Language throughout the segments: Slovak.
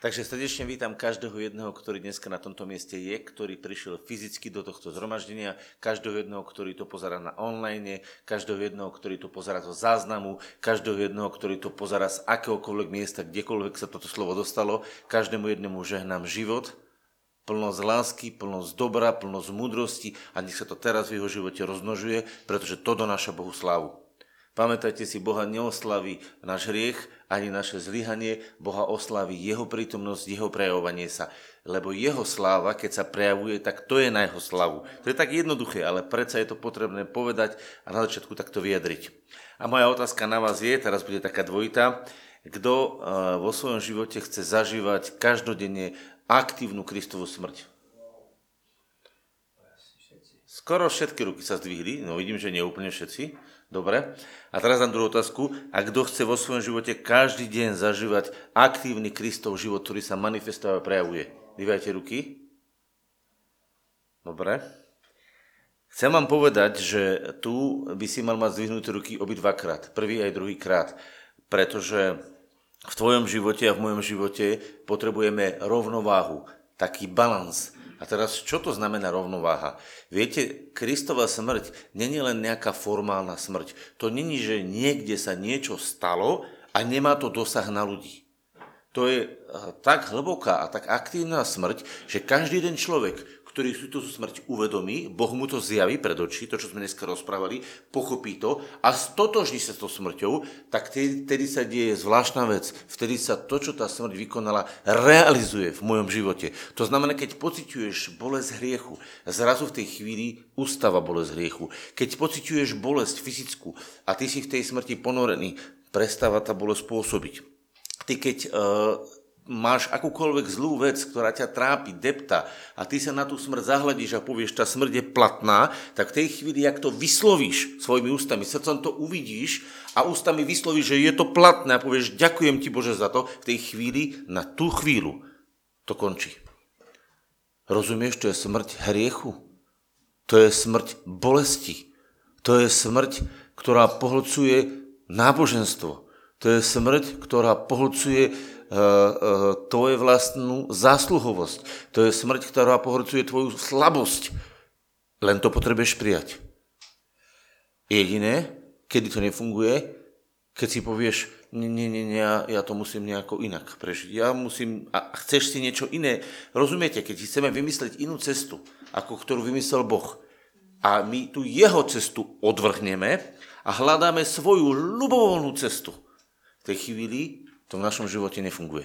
Takže srdečne vítam každého jedného, ktorý dneska na tomto mieste je, ktorý prišiel fyzicky do tohto zhromaždenia, každého jedného, ktorý to pozera na online, každého jedného, ktorý to pozera zo záznamu, každého jedného, ktorý to pozera z akéhokoľvek miesta, kdekoľvek sa toto slovo dostalo, každému jednému žehnám život, plnosť lásky, plnosť dobra, plnosť múdrosti a nech sa to teraz v jeho živote rozmnožuje, pretože to donáša Bohu slávu. Pamätajte si, Boha neoslaví náš hriech, ani naše zlyhanie, Boha oslaví Jeho prítomnosť, Jeho prejavovanie sa. Lebo Jeho sláva, keď sa prejavuje, tak to je na Jeho slavu. To je tak jednoduché, ale predsa je to potrebné povedať a na začiatku takto vyjadriť. A moja otázka na vás je, teraz bude taká dvojitá, kto eh, vo svojom živote chce zažívať každodenne aktívnu Kristovú smrť? Skoro všetky ruky sa zdvihli, no vidím, že nie úplne všetci. Dobre. A teraz dám druhú otázku. A kto chce vo svojom živote každý deň zažívať aktívny Kristov život, ktorý sa manifestuje a prejavuje? Dývajte ruky. Dobre. Chcem vám povedať, že tu by si mal mať zdvihnuté ruky obidvakrát. Prvý aj druhý krát. Pretože v tvojom živote a v mojom živote potrebujeme rovnováhu, taký balans a teraz, čo to znamená rovnováha? Viete, Kristova smrť není len nejaká formálna smrť. To není, že niekde sa niečo stalo a nemá to dosah na ľudí. To je eh, tak hlboká a tak aktívna smrť, že každý jeden človek, ktorý si tú smrť uvedomí, Boh mu to zjaví pred oči, to, čo sme dneska rozprávali, pochopí to a stotožní sa s tou smrťou, tak vtedy sa deje zvláštna vec. Vtedy sa to, čo tá smrť vykonala, realizuje v mojom živote. To znamená, keď pociťuješ bolesť hriechu, zrazu v tej chvíli ustáva bolesť hriechu. Keď pociťuješ bolesť fyzickú a ty si v tej smrti ponorený, prestáva tá bolesť pôsobiť. Ty keď uh, máš akúkoľvek zlú vec, ktorá ťa trápi, depta a ty sa na tú smrť zahľadíš a povieš, tá smrť je platná, tak v tej chvíli, ak to vyslovíš svojimi ústami, srdcom to uvidíš a ústami vyslovíš, že je to platné a povieš, ďakujem ti Bože za to, v tej chvíli, na tú chvíľu to končí. Rozumieš, to je smrť hriechu. To je smrť bolesti. To je smrť, ktorá pohlcuje náboženstvo. To je smrť, ktorá pohlcuje Eh, eh, tvoje vlastnú zásluhovosť. To je smrť, ktorá pohorcuje tvoju slabosť. Len to potrebuješ prijať. Jediné, kedy to nefunguje, keď si povieš, nie, nie, nie, ja, ja to musím nejako inak prežiť. Ja musím, a chceš si niečo iné. Rozumiete, keď chceme vymysleť inú cestu, ako ktorú vymyslel Boh, a my tu jeho cestu odvrhneme a hľadáme svoju ľubovolnú cestu, v tej chvíli to v našom živote nefunguje.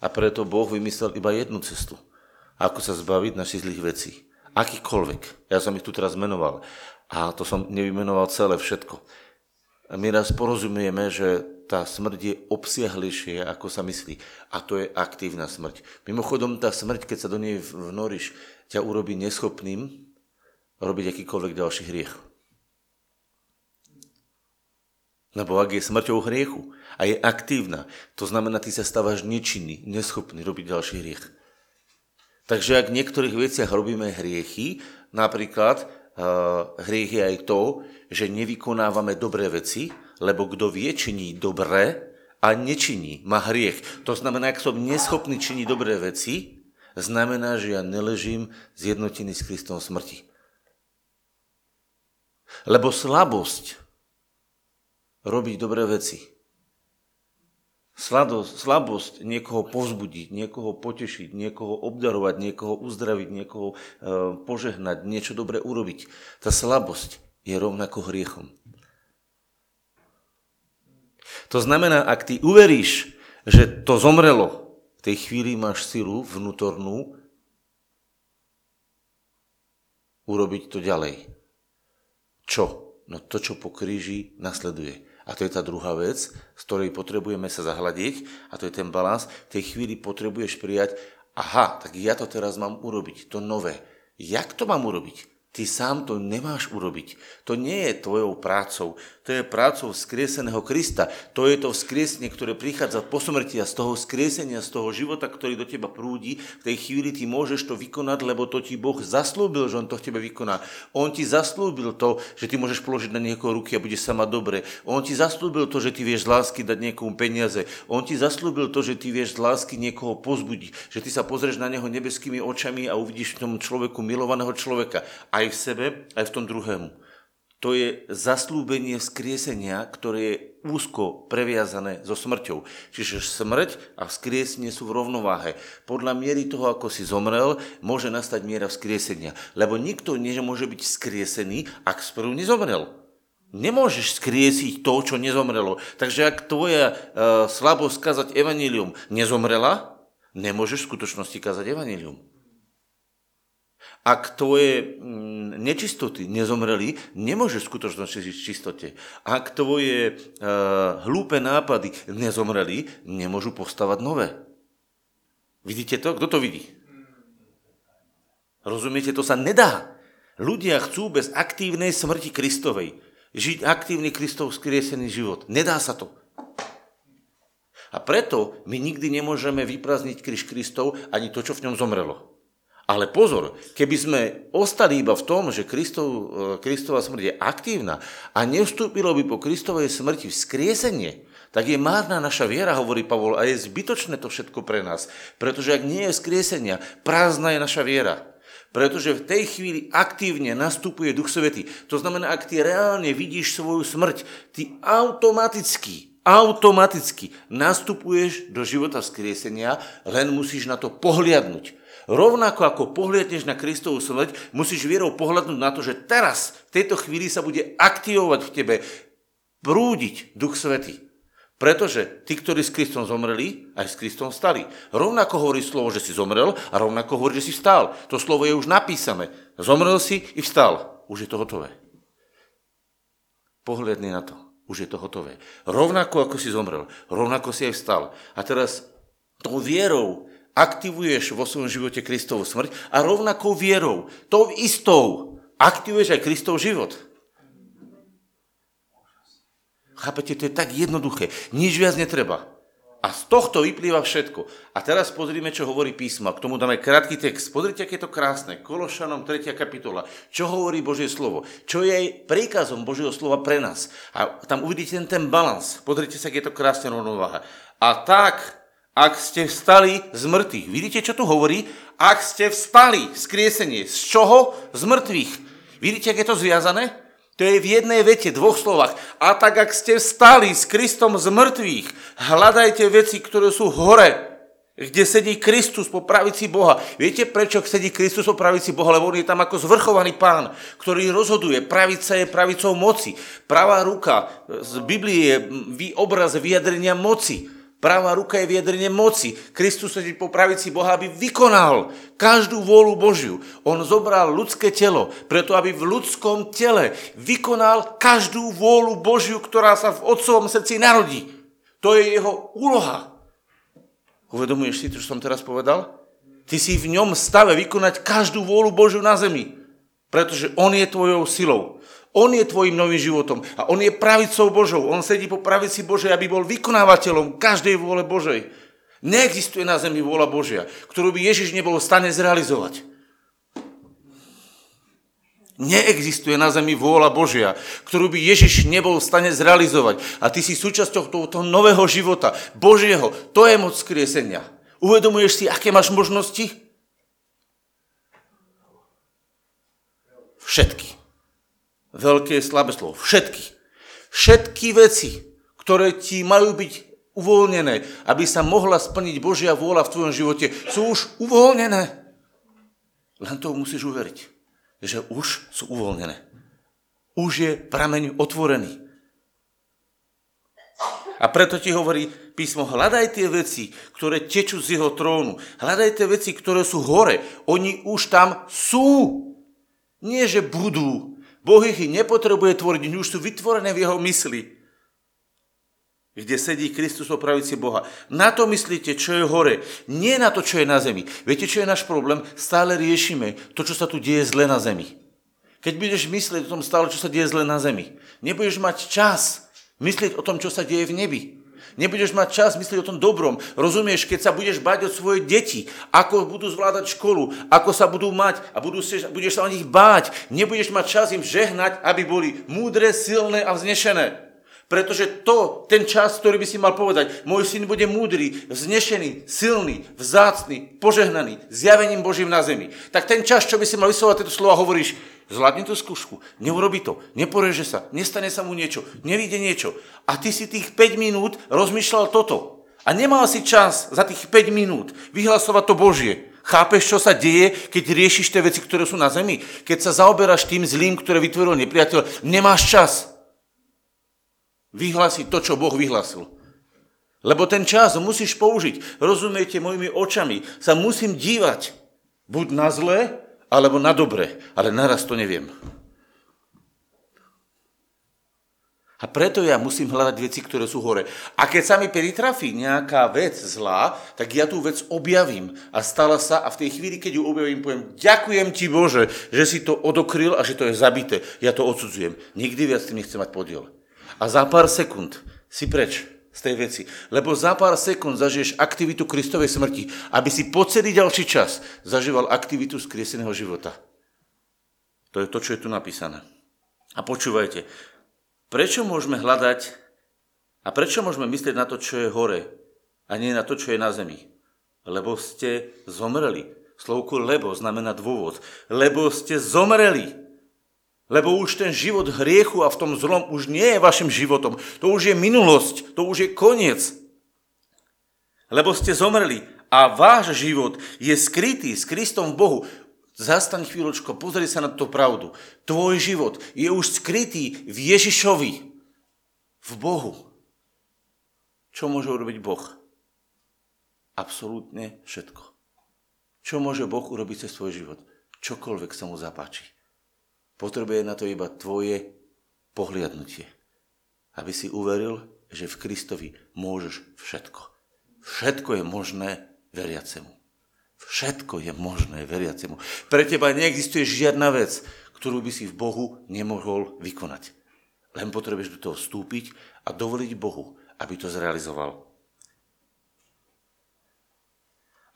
A preto Boh vymyslel iba jednu cestu. Ako sa zbaviť našich zlých vecí. Akýkoľvek. Ja som ich tu teraz menoval. A to som nevymenoval celé všetko. My raz porozumieme, že tá smrť je obsiahlejšie, ako sa myslí. A to je aktívna smrť. Mimochodom, tá smrť, keď sa do nej vnoríš, ťa urobí neschopným robiť akýkoľvek ďalší hriech. Lebo ak je smrťou hriechu a je aktívna, to znamená, ty sa stávaš nečinný, neschopný robiť ďalší hriech. Takže ak v niektorých veciach robíme hriechy, napríklad uh, hriech je aj to, že nevykonávame dobré veci, lebo kto vie činí dobré a nečiní, má hriech. To znamená, ak som neschopný činiť dobré veci, znamená, že ja neležím zjednotený s Kristom smrti. Lebo slabosť robiť dobré veci. Sladosť, slabosť niekoho povzbudiť, niekoho potešiť, niekoho obdarovať, niekoho uzdraviť, niekoho e, požehnať, niečo dobre urobiť. Tá slabosť je rovnako hriechom. To znamená, ak ty uveríš, že to zomrelo, v tej chvíli máš silu vnútornú urobiť to ďalej. Čo? No to, čo po kríži nasleduje. A to je tá druhá vec, z ktorej potrebujeme sa zahľadiť, a to je ten balans. V tej chvíli potrebuješ prijať, aha, tak ja to teraz mám urobiť, to nové. Jak to mám urobiť? Ty sám to nemáš urobiť. To nie je tvojou prácou. To je prácou vzkrieseného Krista. To je to vzkriesenie, ktoré prichádza po smrti a z toho vzkriesenia, z toho života, ktorý do teba prúdi, v tej chvíli ty môžeš to vykonať, lebo to ti Boh zaslúbil, že On to v tebe vykoná. On ti zaslúbil to, že ty môžeš položiť na niekoho ruky a bude sa mať dobre. On ti zaslúbil to, že ty vieš z lásky dať niekomu peniaze. On ti zaslúbil to, že ty vieš z lásky niekoho pozbudiť. Že ty sa pozrieš na neho nebeskými očami a uvidíš v tom človeku milovaného človeka. A aj v sebe, aj v tom druhému. To je zaslúbenie vzkriesenia, ktoré je úzko previazané so smrťou. Čiže smrť a vzkriesenie sú v rovnováhe. Podľa miery toho, ako si zomrel, môže nastať miera vzkriesenia. Lebo nikto nemôže byť vzkriesený, ak sprv nezomrel. Nemôžeš skriesiť to, čo nezomrelo. Takže ak tvoja uh, slabosť kazať evanílium nezomrela, nemôžeš v skutočnosti kazať evanílium. Ak tvoje mm, nečistoty nezomreli, nemôžeš v skutočnosti žiť v čistote. Ak tvoje uh, hlúpe nápady nezomreli, nemôžu postavať nové. Vidíte to? Kto to vidí? Rozumiete? To sa nedá. Ľudia chcú bez aktívnej smrti Kristovej žiť aktívny Kristov skriesený život. Nedá sa to. A preto my nikdy nemôžeme vyprázdniť kríž Kristov ani to, čo v ňom zomrelo. Ale pozor, keby sme ostali iba v tom, že Kristov, e, Kristova smrť je aktívna a nevstúpilo by po Kristovej smrti vzkriesenie, tak je márna naša viera, hovorí Pavol, a je zbytočné to všetko pre nás. Pretože ak nie je vzkriesenia, prázdna je naša viera. Pretože v tej chvíli aktívne nastupuje Duch Svetý. To znamená, ak ty reálne vidíš svoju smrť, ty automaticky, automaticky nastupuješ do života vzkriesenia, len musíš na to pohliadnúť. Rovnako ako pohliadneš na Kristovú smrť, musíš vierou pohľadnúť na to, že teraz, v tejto chvíli sa bude aktivovať v tebe, prúdiť Duch Svetý. Pretože tí, ktorí s Kristom zomreli, aj s Kristom stali. Rovnako hovorí slovo, že si zomrel a rovnako hovorí, že si vstal. To slovo je už napísané. Zomrel si i vstal. Už je to hotové. Pohľadni na to. Už je to hotové. Rovnako ako si zomrel, rovnako si aj vstal. A teraz tou vierou aktivuješ vo svojom živote Kristovú smrť a rovnakou vierou, tou istou, aktivuješ aj Kristov život. Chápete, to je tak jednoduché. Nič viac netreba. A z tohto vyplýva všetko. A teraz pozrime, čo hovorí písmo. K tomu dáme krátky text. Pozrite, aké je to krásne. Kološanom 3. kapitola. Čo hovorí Božie slovo? Čo je príkazom Božieho slova pre nás? A tam uvidíte ten, ten balans. Pozrite sa, aké je to krásne rovnováha. A tak ak ste vstali z mŕtvych. Vidíte, čo tu hovorí? Ak ste vstali, skriesenie. Z čoho? Z mŕtvych. Vidíte, ak je to zviazané? To je v jednej vete, dvoch slovách. A tak, ak ste vstali s Kristom z mŕtvych, hľadajte veci, ktoré sú hore, kde sedí Kristus po pravici Boha. Viete, prečo sedí Kristus po pravici Boha? Lebo on je tam ako zvrchovaný pán, ktorý rozhoduje. Pravica je pravicou moci. Pravá ruka z Biblie je obraz vyjadrenia moci. Pravá ruka je vyjadrenie moci. Kristus sedí po pravici Boha, aby vykonal každú vôľu Božiu. On zobral ľudské telo, preto aby v ľudskom tele vykonal každú vôľu Božiu, ktorá sa v otcovom srdci narodí. To je jeho úloha. Uvedomuješ si to, čo som teraz povedal? Ty si v ňom stave vykonať každú vôľu Božiu na zemi, pretože on je tvojou silou. On je tvojim novým životom a on je pravicou Božou. On sedí po pravici Božej, aby bol vykonávateľom každej vôle Božej. Neexistuje na zemi vôľa Božia, ktorú by Ježiš nebol v stane zrealizovať. Neexistuje na zemi vôľa Božia, ktorú by Ježiš nebol v stane zrealizovať. A ty si súčasťou tohoto nového života, Božieho. To je moc skriesenia. Uvedomuješ si, aké máš možnosti? Všetky veľké slabé slovo. Všetky. Všetky veci, ktoré ti majú byť uvoľnené, aby sa mohla splniť Božia vôľa v tvojom živote, sú už uvoľnené. Len to musíš uveriť, že už sú uvoľnené. Už je prameň otvorený. A preto ti hovorí písmo, hľadaj tie veci, ktoré tečú z jeho trónu. Hľadaj tie veci, ktoré sú hore. Oni už tam sú. Nie, že budú, Boh ich nepotrebuje tvoriť, už sú vytvorené v jeho mysli, kde sedí Kristus po pravici Boha. Na to myslíte, čo je hore, nie na to, čo je na zemi. Viete, čo je náš problém? Stále riešime to, čo sa tu deje zle na zemi. Keď budeš myslieť o tom stále, čo sa deje zle na zemi. Nebudeš mať čas myslieť o tom, čo sa deje v nebi. Nebudeš mať čas myslieť o tom dobrom. Rozumieš, keď sa budeš bať o svoje deti, ako budú zvládať školu, ako sa budú mať a budú budeš sa o nich báť. Nebudeš mať čas im žehnať, aby boli múdre, silné a vznešené. Pretože to, ten čas, ktorý by si mal povedať, môj syn bude múdry, vznešený, silný, vzácný, požehnaný, zjavením Božím na zemi. Tak ten čas, čo by si mal vyslovať tieto slova, hovoríš, zvládne tú skúšku, neurobi to, neporeže sa, nestane sa mu niečo, nevíde niečo. A ty si tých 5 minút rozmýšľal toto. A nemal si čas za tých 5 minút vyhlasovať to Božie. Chápeš, čo sa deje, keď riešiš tie veci, ktoré sú na zemi? Keď sa zaoberáš tým zlým, ktoré vytvoril nepriateľ, nemáš čas vyhlásiť to, čo Boh vyhlásil. Lebo ten čas musíš použiť. Rozumiete, mojimi očami sa musím dívať buď na zlé, alebo na dobre. Ale naraz to neviem. A preto ja musím hľadať veci, ktoré sú hore. A keď sa mi pritrafí nejaká vec zlá, tak ja tú vec objavím. A stala sa a v tej chvíli, keď ju objavím, poviem, ďakujem ti Bože, že si to odokryl a že to je zabité. Ja to odsudzujem. Nikdy viac tým nechcem mať podiel a za pár sekúnd si preč z tej veci. Lebo za pár sekúnd zažiješ aktivitu Kristovej smrti, aby si po celý ďalší čas zažíval aktivitu skrieseného života. To je to, čo je tu napísané. A počúvajte, prečo môžeme hľadať a prečo môžeme myslieť na to, čo je hore a nie na to, čo je na zemi? Lebo ste zomreli. Slovko lebo znamená dôvod. Lebo ste zomreli. Lebo už ten život hriechu a v tom zlom už nie je vašim životom. To už je minulosť, to už je koniec. Lebo ste zomreli a váš život je skrytý s Kristom v Bohu. Zastaň chvíľočko, pozri sa na tú pravdu. Tvoj život je už skrytý v Ježišovi, v Bohu. Čo môže urobiť Boh? Absolútne všetko. Čo môže Boh urobiť cez svoj život? Čokoľvek sa mu zapáči. Potrebuje na to iba tvoje pohliadnutie. Aby si uveril, že v Kristovi môžeš všetko. Všetko je možné veriacemu. Všetko je možné veriacemu. Pre teba neexistuje žiadna vec, ktorú by si v Bohu nemohol vykonať. Len potrebuješ do toho vstúpiť a dovoliť Bohu, aby to zrealizoval.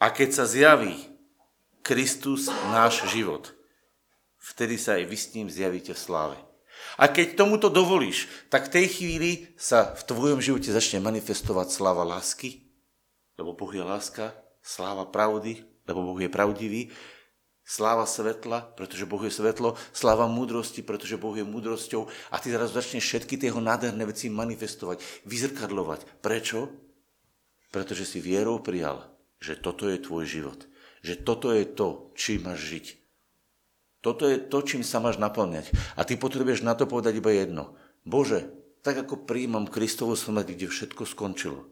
A keď sa zjaví Kristus náš život, vtedy sa aj vy s ním zjavíte v sláve. A keď tomuto dovolíš, tak v tej chvíli sa v tvojom živote začne manifestovať sláva lásky, lebo Boh je láska, sláva pravdy, lebo Boh je pravdivý, sláva svetla, pretože Boh je svetlo, sláva múdrosti, pretože Boh je múdrosťou a ty teraz začneš všetky tie nádherné veci manifestovať, vyzrkadlovať. Prečo? Pretože si vierou prijal, že toto je tvoj život, že toto je to, čím máš žiť. Toto je to, čím sa máš naplňať. A ty potrebuješ na to povedať iba jedno. Bože, tak ako príjmam Kristovo smrť, kde všetko skončilo.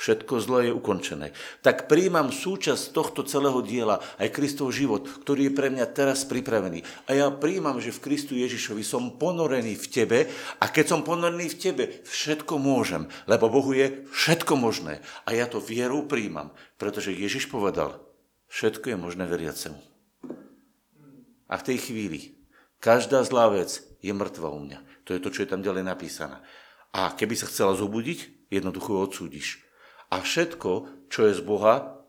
Všetko zlo je ukončené. Tak príjmam súčasť tohto celého diela, aj Kristov život, ktorý je pre mňa teraz pripravený. A ja príjmam, že v Kristu Ježišovi som ponorený v tebe a keď som ponorený v tebe, všetko môžem, lebo Bohu je všetko možné. A ja to vierou príjmam, pretože Ježiš povedal, všetko je možné veriacemu. A v tej chvíli každá zlá vec je mŕtva u mňa. To je to, čo je tam ďalej napísané. A keby sa chcela zobudiť, jednoducho ju odsúdiš. A všetko, čo je z Boha,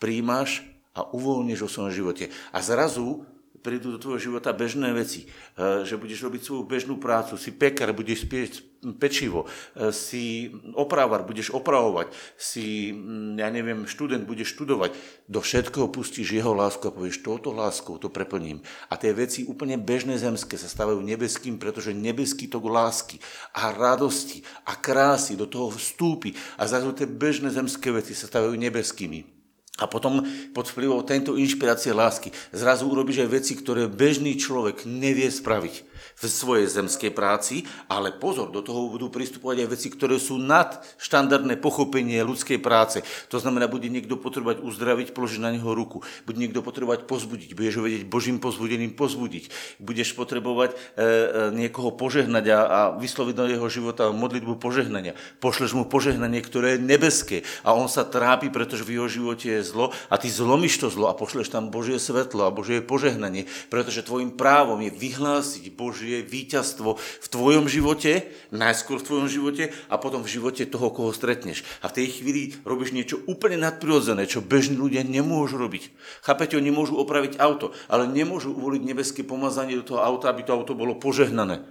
príjmaš a uvoľníš vo svojom živote. A zrazu prídu do tvojho života bežné veci, e, že budeš robiť svoju bežnú prácu, si pekar, budeš spieť pečivo, e, si opravar, budeš opravovať, si, mm, ja neviem, študent, budeš študovať. Do všetkého pustíš jeho lásku a povieš, touto láskou to preplním. A tie veci úplne bežné zemské sa stávajú nebeským, pretože nebeský tok lásky a radosti a krásy do toho vstúpi a zrazu tie bežné zemské veci sa stávajú nebeskými. A potom pod vplyvom tejto inšpirácie lásky zrazu urobíš aj veci, ktoré bežný človek nevie spraviť. V svojej zemskej práci, ale pozor, do toho budú pristupovať aj veci, ktoré sú nad štandardné pochopenie ľudskej práce. To znamená, bude niekto potrebovať uzdraviť, položiť na neho ruku. Bude niekto potrebovať pozbudiť, budeš ho vedieť Božím pozbudením pozbudiť. Budeš potrebovať e, e, niekoho požehnať a, a vysloviť do jeho života modlitbu požehnania. Pošleš mu požehnanie, ktoré je nebeské a on sa trápi, pretože v jeho živote je zlo a ty zlomíš to zlo a pošleš tam Božie svetlo a Božie požehnanie, pretože tvojim právom je vyhlásiť Božie víťazstvo v tvojom živote, najskôr v tvojom živote a potom v živote toho, koho stretneš. A v tej chvíli robíš niečo úplne nadprirodzené, čo bežní ľudia nemôžu robiť. Chápete, oni môžu opraviť auto, ale nemôžu uvoliť nebeské pomazanie do toho auta, aby to auto bolo požehnané.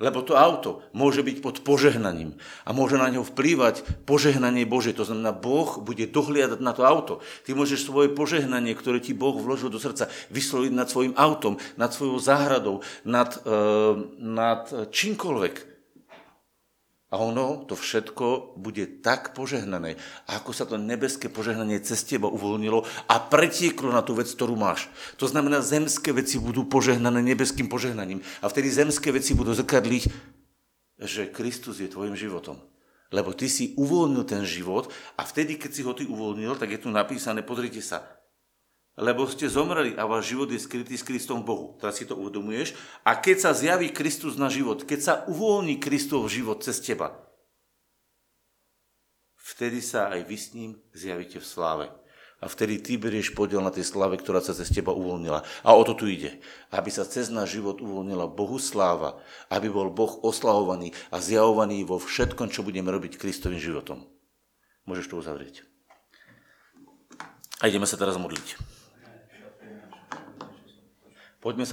Lebo to auto môže byť pod požehnaním a môže na ňo vplývať požehnanie Bože. To znamená, Boh bude dohliadať na to auto. Ty môžeš svoje požehnanie, ktoré ti Boh vložil do srdca, vysloviť nad svojim autom, nad svojou záhradou, nad, e, nad čímkoľvek. A ono, to všetko bude tak požehnané, ako sa to nebeské požehnanie cez teba uvoľnilo a pretieklo na tú vec, ktorú máš. To znamená, zemské veci budú požehnané nebeským požehnaním. A vtedy zemské veci budú zrkadliť, že Kristus je tvojim životom. Lebo ty si uvoľnil ten život a vtedy, keď si ho ty uvoľnil, tak je tu napísané, pozrite sa, lebo ste zomreli a váš život je skrytý s Kristom Bohu. Teraz si to uvedomuješ. A keď sa zjaví Kristus na život, keď sa uvoľní Kristov život cez teba, vtedy sa aj vy s ním zjavíte v sláve. A vtedy ty berieš podiel na tej slave, ktorá sa cez teba uvoľnila. A o to tu ide. Aby sa cez náš život uvoľnila Bohu sláva, aby bol Boh oslavovaný a zjavovaný vo všetkom, čo budeme robiť Kristovým životom. Môžeš to uzavrieť. A ideme sa teraz modliť. Poďme sa